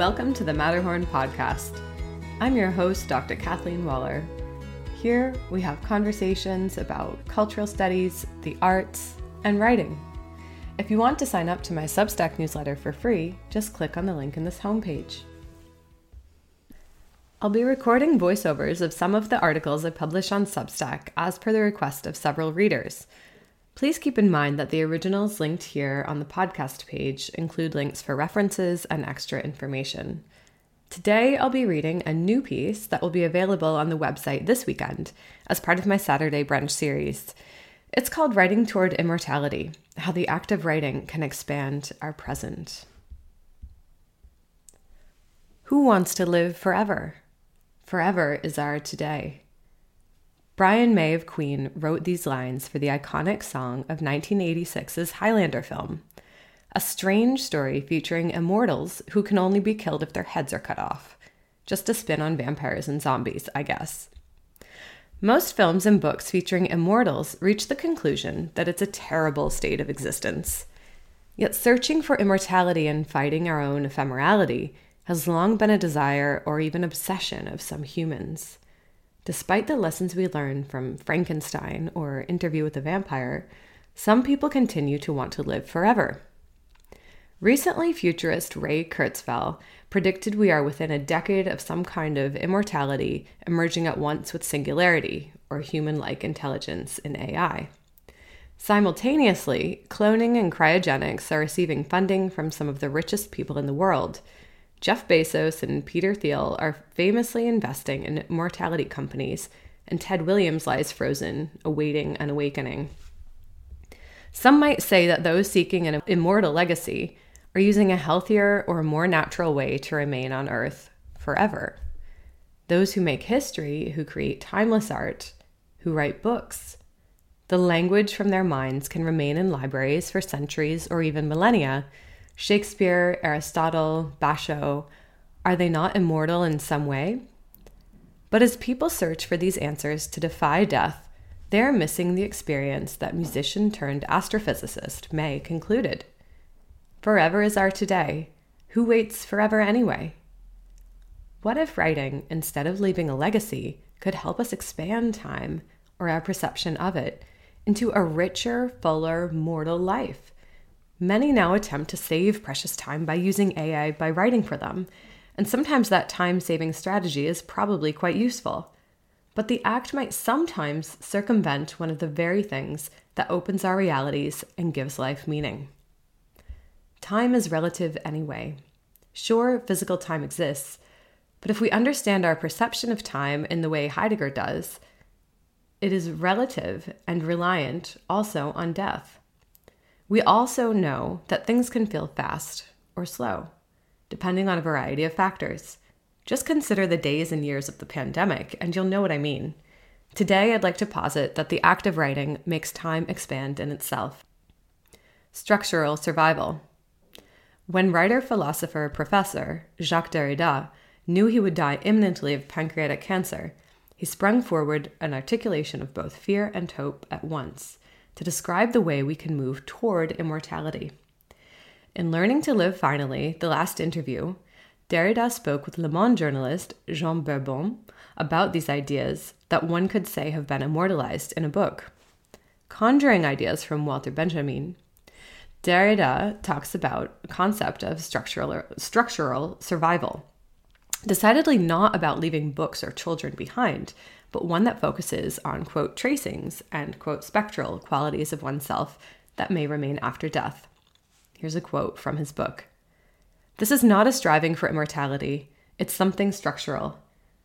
Welcome to the Matterhorn Podcast. I'm your host, Dr. Kathleen Waller. Here we have conversations about cultural studies, the arts, and writing. If you want to sign up to my Substack newsletter for free, just click on the link in this homepage. I'll be recording voiceovers of some of the articles I publish on Substack as per the request of several readers. Please keep in mind that the originals linked here on the podcast page include links for references and extra information. Today, I'll be reading a new piece that will be available on the website this weekend as part of my Saturday Brunch series. It's called Writing Toward Immortality How the Act of Writing Can Expand Our Present. Who wants to live forever? Forever is our today. Brian May of Queen wrote these lines for the iconic song of 1986's Highlander film. A strange story featuring immortals who can only be killed if their heads are cut off. Just a spin on vampires and zombies, I guess. Most films and books featuring immortals reach the conclusion that it's a terrible state of existence. Yet searching for immortality and fighting our own ephemerality has long been a desire or even obsession of some humans. Despite the lessons we learn from Frankenstein or Interview with a Vampire, some people continue to want to live forever. Recently, futurist Ray Kurzweil predicted we are within a decade of some kind of immortality emerging at once with singularity, or human like intelligence in AI. Simultaneously, cloning and cryogenics are receiving funding from some of the richest people in the world, Jeff Bezos and Peter Thiel are famously investing in mortality companies, and Ted Williams lies frozen, awaiting an awakening. Some might say that those seeking an immortal legacy are using a healthier or more natural way to remain on Earth forever. Those who make history, who create timeless art, who write books, the language from their minds can remain in libraries for centuries or even millennia Shakespeare, Aristotle, Basho, are they not immortal in some way? But as people search for these answers to defy death, they are missing the experience that musician turned astrophysicist May concluded. Forever is our today. Who waits forever anyway? What if writing, instead of leaving a legacy, could help us expand time, or our perception of it, into a richer, fuller, mortal life? Many now attempt to save precious time by using AI by writing for them, and sometimes that time saving strategy is probably quite useful. But the act might sometimes circumvent one of the very things that opens our realities and gives life meaning. Time is relative anyway. Sure, physical time exists, but if we understand our perception of time in the way Heidegger does, it is relative and reliant also on death. We also know that things can feel fast or slow, depending on a variety of factors. Just consider the days and years of the pandemic, and you'll know what I mean. Today, I'd like to posit that the act of writing makes time expand in itself. Structural survival. When writer, philosopher, professor Jacques Derrida knew he would die imminently of pancreatic cancer, he sprung forward an articulation of both fear and hope at once to describe the way we can move toward immortality. In Learning to Live Finally, the last interview, Derrida spoke with Le Monde journalist Jean Birnbaum about these ideas that one could say have been immortalized in a book. Conjuring ideas from Walter Benjamin, Derrida talks about a concept of structural, structural survival, decidedly not about leaving books or children behind, but one that focuses on, quote, tracings and, quote, spectral qualities of oneself that may remain after death. Here's a quote from his book This is not a striving for immortality, it's something structural.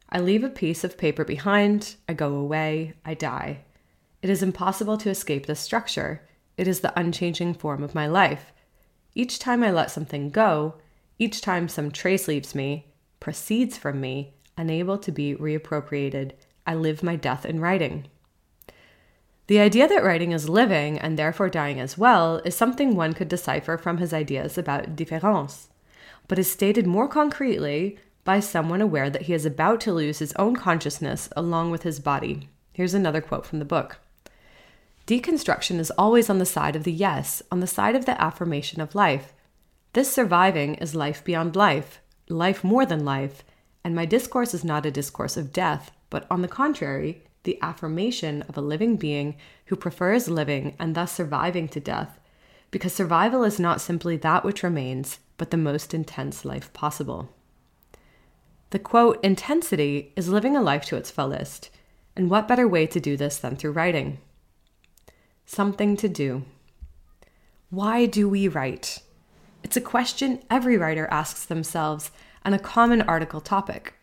I leave a piece of paper behind, I go away, I die. It is impossible to escape this structure. It is the unchanging form of my life. Each time I let something go, each time some trace leaves me, proceeds from me, unable to be reappropriated, I live my death in writing. The idea that writing is living and therefore dying as well is something one could decipher from his ideas about différance, but is stated more concretely by someone aware that he is about to lose his own consciousness along with his body. Here's another quote from the book Deconstruction is always on the side of the yes, on the side of the affirmation of life. This surviving is life beyond life, life more than life, and my discourse is not a discourse of death, but on the contrary, the affirmation of a living being who prefers living and thus surviving to death, because survival is not simply that which remains, but the most intense life possible. The quote, intensity is living a life to its fullest, and what better way to do this than through writing? Something to do. Why do we write? It's a question every writer asks themselves and a common article topic.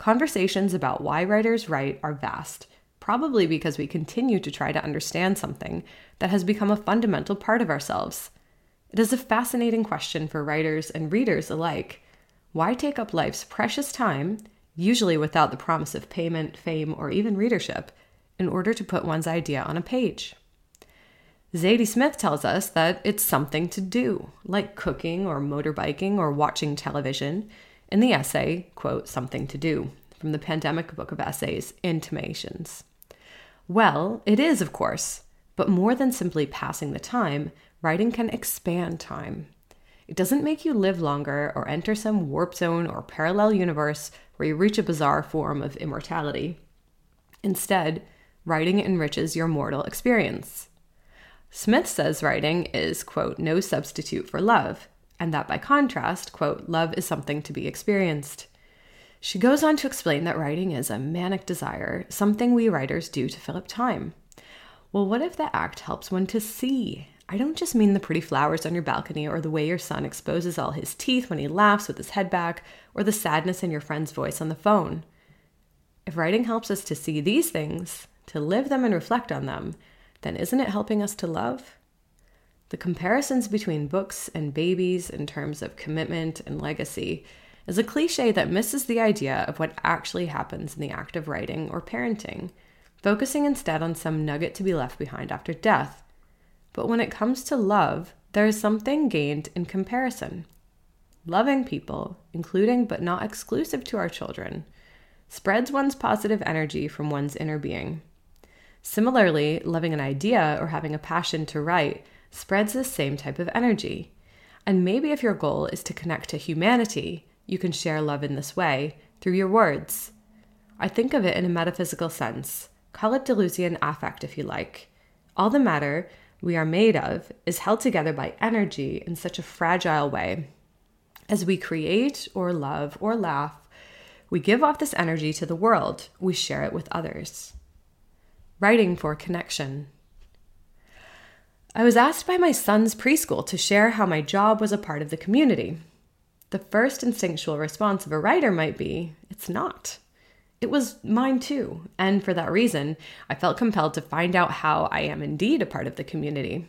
Conversations about why writers write are vast, probably because we continue to try to understand something that has become a fundamental part of ourselves. It is a fascinating question for writers and readers alike. Why take up life's precious time, usually without the promise of payment, fame, or even readership, in order to put one's idea on a page? Zadie Smith tells us that it's something to do, like cooking or motorbiking or watching television. In the essay, quote, Something to Do, from the Pandemic Book of Essays, Intimations. Well, it is, of course, but more than simply passing the time, writing can expand time. It doesn't make you live longer or enter some warp zone or parallel universe where you reach a bizarre form of immortality. Instead, writing enriches your mortal experience. Smith says writing is, quote, no substitute for love, and that by contrast, quote, love is something to be experienced. She goes on to explain that writing is a manic desire, something we writers do to fill up time. Well, what if that act helps one to see? I don't just mean the pretty flowers on your balcony or the way your son exposes all his teeth when he laughs with his head back or the sadness in your friend's voice on the phone. If writing helps us to see these things, to live them and reflect on them, then isn't it helping us to love? The comparisons between books and babies in terms of commitment and legacy is a cliche that misses the idea of what actually happens in the act of writing or parenting, focusing instead on some nugget to be left behind after death. But when it comes to love, there is something gained in comparison. Loving people, including but not exclusive to our children, spreads one's positive energy from one's inner being. Similarly, loving an idea or having a passion to write spreads the same type of energy. And maybe if your goal is to connect to humanity, you can share love in this way through your words. I think of it in a metaphysical sense. Call it Deleuzian affect if you like. All the matter we are made of is held together by energy in such a fragile way. As we create or love or laugh, we give off this energy to the world, we share it with others. Writing for connection. I was asked by my son's preschool to share how my job was a part of the community the first instinctual response of a writer might be, it's not. It was mine too, and for that reason, I felt compelled to find out how I am indeed a part of the community.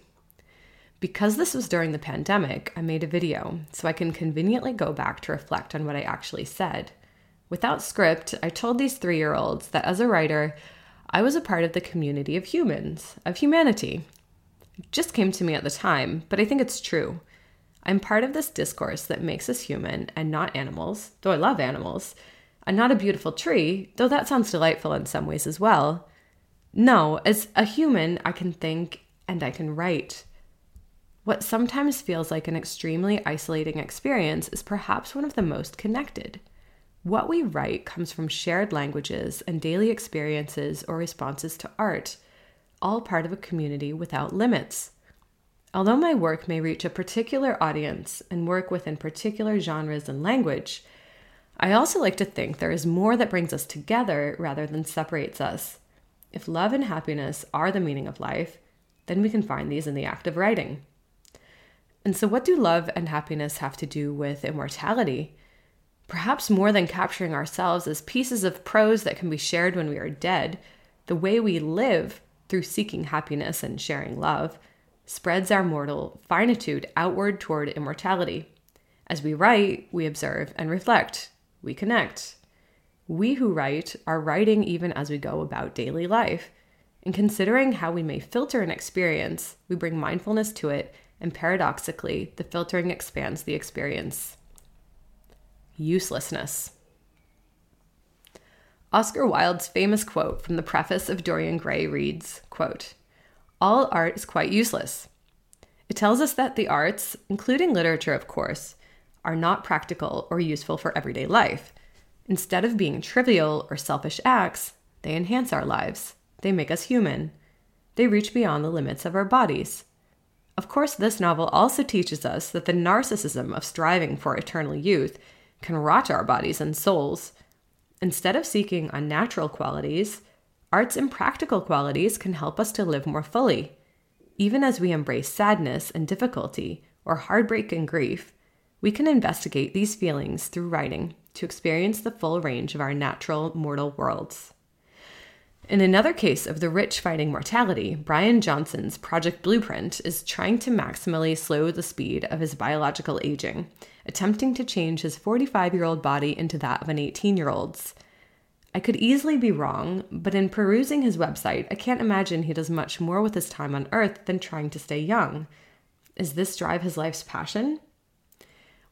Because this was during the pandemic, I made a video so I can conveniently go back to reflect on what I actually said. Without script, I told these three year olds that as a writer, I was a part of the community of humans, of humanity. Just came to me at the time, but I think it's true. I'm part of this discourse that makes us human and not animals, though I love animals. I'm not a beautiful tree, though that sounds delightful in some ways as well. No, as a human, I can think and I can write. What sometimes feels like an extremely isolating experience is perhaps one of the most connected. What we write comes from shared languages and daily experiences or responses to art, all part of a community without limits. Although my work may reach a particular audience and work within particular genres and language, I also like to think there is more that brings us together rather than separates us. If love and happiness are the meaning of life, then we can find these in the act of writing. And so, what do love and happiness have to do with immortality? Perhaps more than capturing ourselves as pieces of prose that can be shared when we are dead, the way we live through seeking happiness and sharing love spreads our mortal finitude outward toward immortality. As we write, we observe and reflect, we connect. We who write are writing even as we go about daily life. In considering how we may filter an experience, we bring mindfulness to it, and paradoxically, the filtering expands the experience. Uselessness. Oscar Wilde's famous quote from the preface of Dorian Gray reads, quote, all art is quite useless. It tells us that the arts, including literature, of course, are not practical or useful for everyday life. Instead of being trivial or selfish acts, they enhance our lives. They make us human. They reach beyond the limits of our bodies. Of course, this novel also teaches us that the narcissism of striving for eternal youth can rot our bodies and souls. Instead of seeking unnatural qualities, art's impractical qualities can help us to live more fully. Even as we embrace sadness and difficulty, or heartbreak and grief, we can investigate these feelings through writing to experience the full range of our natural mortal worlds. In another case of the rich fighting mortality, Brian Johnson's Project Blueprint is trying to maximally slow the speed of his biological aging, attempting to change his 45 year old body into that of an 18 year old's. I could easily be wrong, but in perusing his website, I can't imagine he does much more with his time on Earth than trying to stay young. Is this drive his life's passion?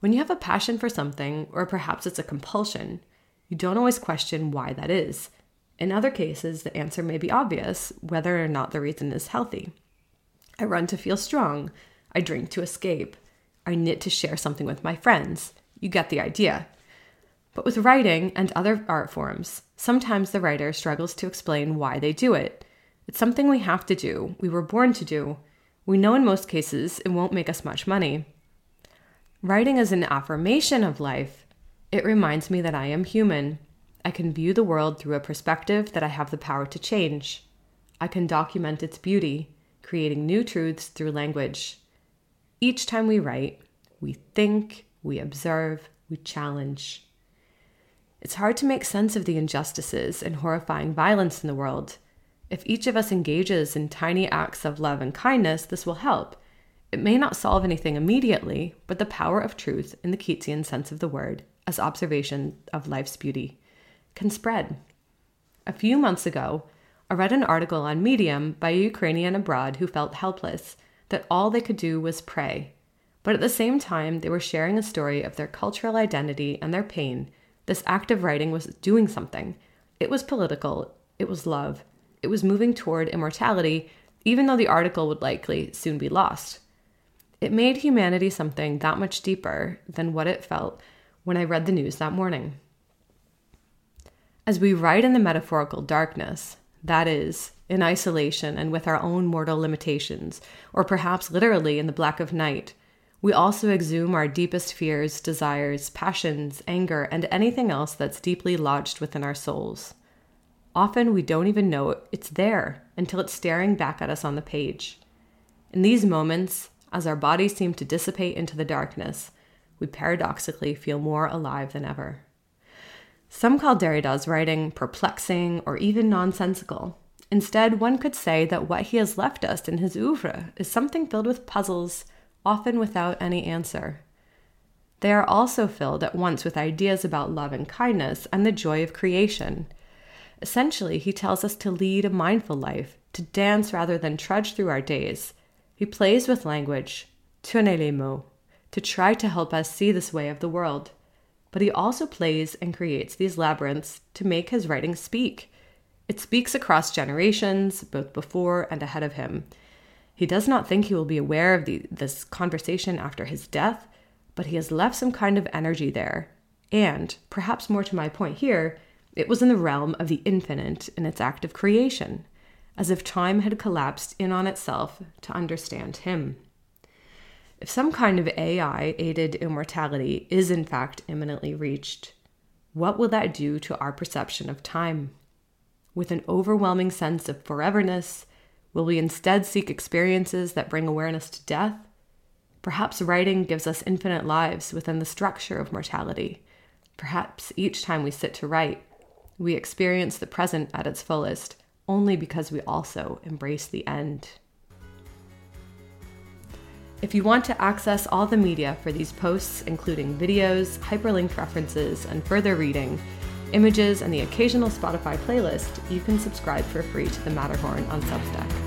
When you have a passion for something, or perhaps it's a compulsion, you don't always question why that is. In other cases, the answer may be obvious, whether or not the reason is healthy. I run to feel strong. I drink to escape. I knit to share something with my friends. You get the idea. But with writing and other art forms, sometimes the writer struggles to explain why they do it. It's something we have to do, we were born to do. We know in most cases it won't make us much money, Writing is an affirmation of life. It reminds me that I am human. I can view the world through a perspective that I have the power to change. I can document its beauty, creating new truths through language. Each time we write, we think, we observe, we challenge. It's hard to make sense of the injustices and horrifying violence in the world. If each of us engages in tiny acts of love and kindness, this will help. It may not solve anything immediately, but the power of truth, in the Keatsian sense of the word, as observation of life's beauty, can spread. A few months ago, I read an article on Medium by a Ukrainian abroad who felt helpless, that all they could do was pray. But at the same time, they were sharing a story of their cultural identity and their pain. This act of writing was doing something. It was political, it was love, it was moving toward immortality, even though the article would likely soon be lost. It made humanity something that much deeper than what it felt when I read the news that morning. As we write in the metaphorical darkness, that is, in isolation and with our own mortal limitations, or perhaps literally in the black of night, we also exhume our deepest fears, desires, passions, anger, and anything else that's deeply lodged within our souls. Often we don't even know it's there until it's staring back at us on the page. In these moments, as our bodies seem to dissipate into the darkness, we paradoxically feel more alive than ever. Some call Derrida's writing perplexing or even nonsensical. Instead, one could say that what he has left us in his oeuvre is something filled with puzzles, often without any answer. They are also filled at once with ideas about love and kindness and the joy of creation. Essentially, he tells us to lead a mindful life, to dance rather than trudge through our days, he plays with language, tourner les mots, to try to help us see this way of the world. But he also plays and creates these labyrinths to make his writing speak. It speaks across generations, both before and ahead of him. He does not think he will be aware of the, this conversation after his death, but he has left some kind of energy there. And, perhaps more to my point here, it was in the realm of the infinite in its act of creation as if time had collapsed in on itself to understand him. If some kind of AI aided immortality is in fact imminently reached, what will that do to our perception of time? With an overwhelming sense of foreverness, will we instead seek experiences that bring awareness to death? Perhaps writing gives us infinite lives within the structure of mortality. Perhaps each time we sit to write, we experience the present at its fullest only because we also embrace the end. If you want to access all the media for these posts, including videos, hyperlinked references, and further reading, images, and the occasional Spotify playlist, you can subscribe for free to the Matterhorn on Substack.